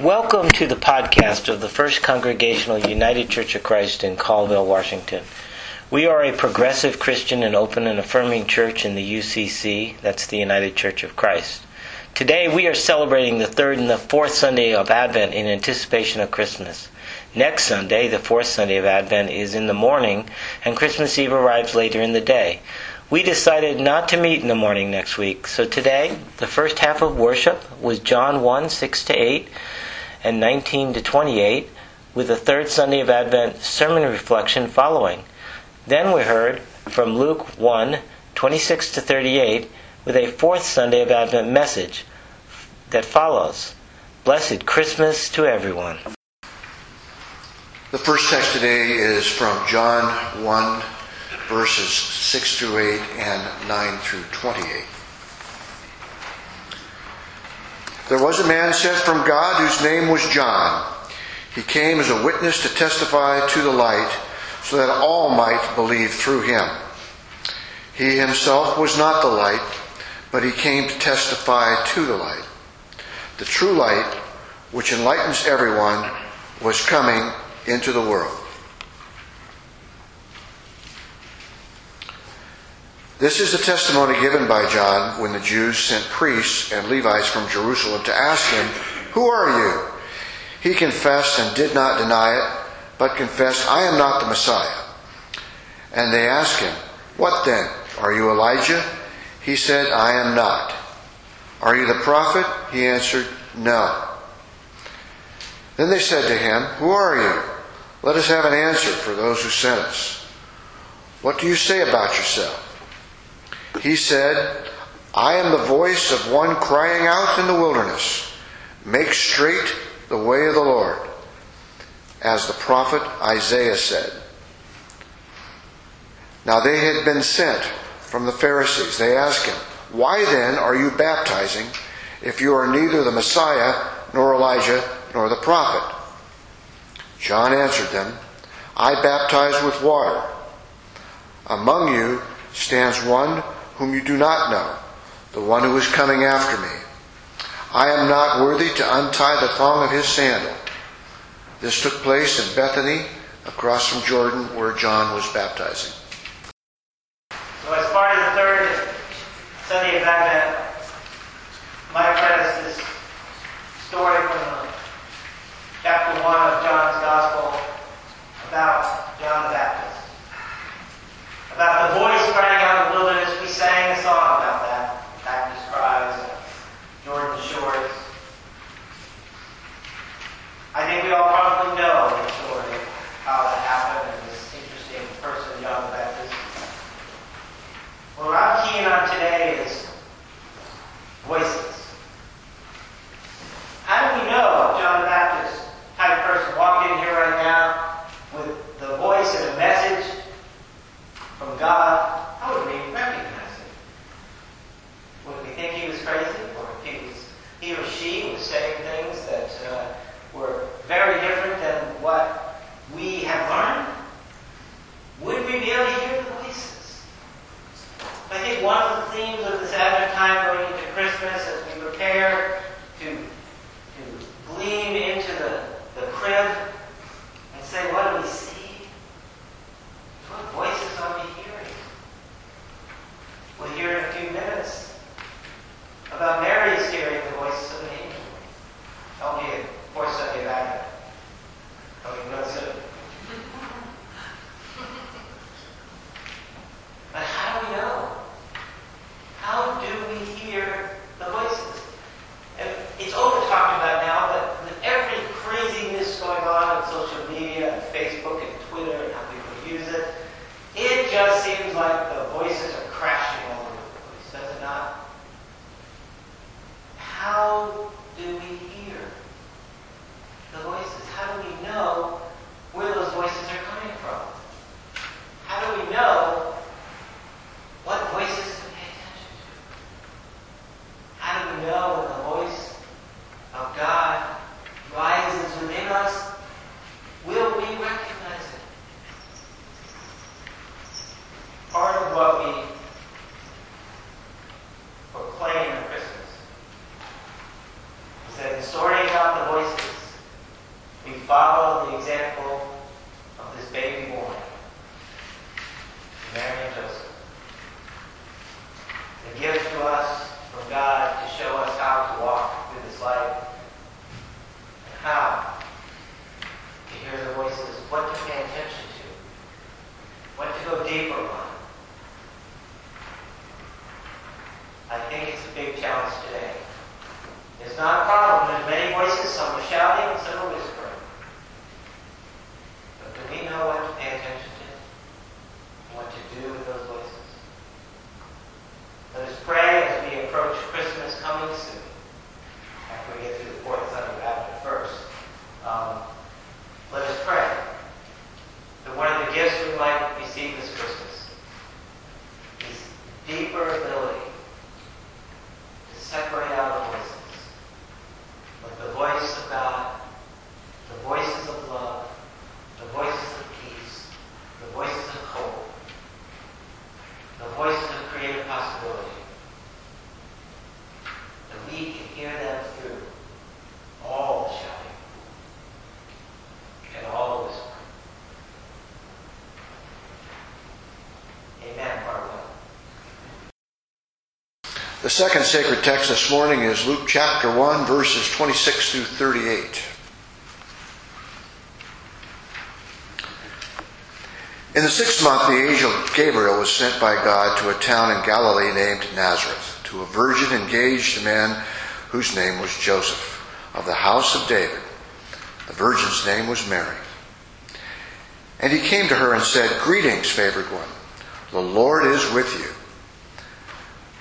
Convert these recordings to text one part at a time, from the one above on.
Welcome to the podcast of the First Congregational United Church of Christ in Colville, Washington. We are a progressive Christian and open and affirming church in the UCC, that's the United Church of Christ. Today we are celebrating the third and the fourth Sunday of Advent in anticipation of Christmas. Next Sunday, the fourth Sunday of Advent, is in the morning, and Christmas Eve arrives later in the day. We decided not to meet in the morning next week, so today, the first half of worship was John 1 6 to 8 and 19 to 28, with the third Sunday of Advent sermon reflection following. Then we heard from Luke 1 26 to 38, with a fourth Sunday of Advent message that follows. Blessed Christmas to everyone. The first text today is from John 1, verses 6 through 8 and 9 through 28. There was a man sent from God whose name was John. He came as a witness to testify to the light, so that all might believe through him. He himself was not the light, but he came to testify to the light. The true light, which enlightens everyone, was coming into the world. This is the testimony given by John when the Jews sent priests and Levites from Jerusalem to ask him, Who are you? He confessed and did not deny it, but confessed, I am not the Messiah. And they asked him, What then? Are you Elijah? He said, I am not. Are you the prophet? He answered, No. Then they said to him, Who are you? Let us have an answer for those who sent us. What do you say about yourself? He said, I am the voice of one crying out in the wilderness, Make straight the way of the Lord, as the prophet Isaiah said. Now they had been sent from the Pharisees. They asked him, Why then are you baptizing if you are neither the Messiah, nor Elijah, nor the prophet? John answered them, I baptize with water. Among you stands one whom you do not know, the one who is coming after me. I am not worthy to untie the thong of his sandal. This took place in Bethany, across from Jordan, where John was baptizing. So, as part of the third Sunday of Advent, my apprentice this story from chapter 1 of John's Gospel about John the Baptist. About the voice crying out in the wilderness. We sang a song about that. Baptist cries, Jordan shores. I think we all probably know the story of how that happened and this interesting person, John the Baptist. What I'm keying on today is voices. How do we know John the Baptist type person walked in here right now with the voice and a message from God? How would we recognize it? Would we think he was crazy, or he was he or she was saying things that uh, very different than what we have learned? Would we be able to hear the voices? I think one of the themes of this Advent time going into Christmas as we prepare to, to gleam into the, the crib and say, what do we see? What voices are we hearing? We'll hear in a few minutes about Mary's hearing the voice of an angel. Albeit, fourth Sunday of Advent. Coming real soon. But how do we know? How do we hear the voices? And it's over talked about now, but with every craziness going on on social media and Facebook and Twitter and how people use it, it just seems like the voices are crashing all over the place, does it not? How do we hear the voices? follow the example of this baby boy, Mary and Joseph. The gift to us from God to show us how to walk through this life and how to hear the voices, what to pay attention to, what to go deeper on. I think it's a big challenge today. It's not a problem. There's many voices. Some are shouting and some are whispering. But do we know what to pay attention to? And what to do with those voices? Let us pray as we approach Christmas coming soon. After we get through the fourth Sunday of Advent first. Um, let us pray that one of the gifts we might receive this Christmas is deeper ability to separate out the voices. Like the voice of God, the voices of love, the voices of peace, the voices of hope, the voices of creative possibility. That we can hear them through all the shouting and all the whispering. Amen, part one. The second sacred text this morning is Luke chapter 1, verses 26 through 38. In the sixth month, the angel Gabriel was sent by God to a town in Galilee named Nazareth, to a virgin engaged to a man whose name was Joseph, of the house of David. The virgin's name was Mary. And he came to her and said, Greetings, favored one. The Lord is with you.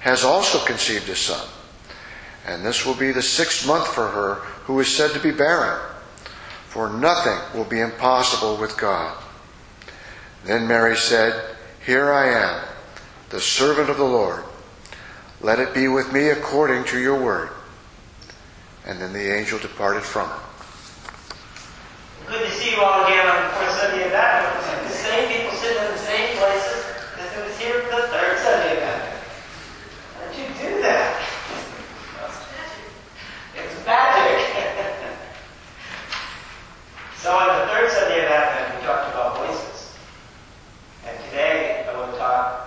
has also conceived a son. And this will be the sixth month for her who is said to be barren. For nothing will be impossible with God. Then Mary said, Here I am, the servant of the Lord. Let it be with me according to your word. And then the angel departed from her. Good to see you all again on the fourth Sunday of Advent. The same people sitting in the same places as it was here for the third Sunday of Advent. How'd you do that? It's magic. So on the third Sunday of Advent, we talked about voices. And today, I want to talk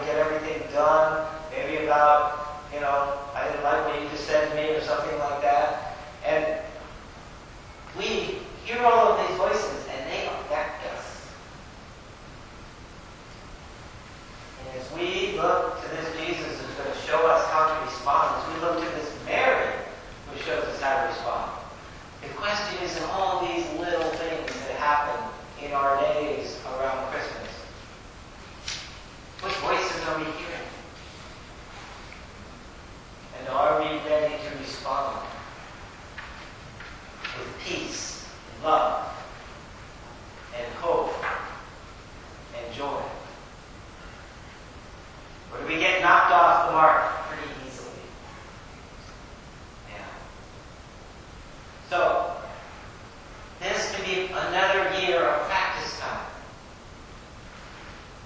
to get everything done, maybe about, you know, I didn't like what you just said to me or something like that. And we hear all of these voices and they affect us. And as we look to this Jesus who's going to show us how to respond, as we look to this Mary who shows us how to respond, the question is in all these little things that happen in our days around Christmas, what voices are we hearing? And are we ready to respond with peace, and love, and hope, and joy? Or do we get knocked off the mark pretty easily? Yeah. So, this can be another year of practice time.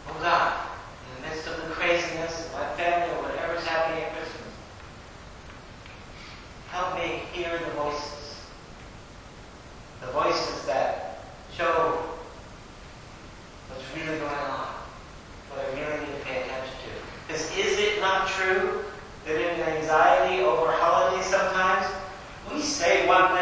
Oh God, in the midst of the craziness of my family or whatever's happening at Christmas, help me hear the voices. The voices that show what's really going on, what I really need to pay attention to. Because is it not true that in anxiety over holidays sometimes we say one thing,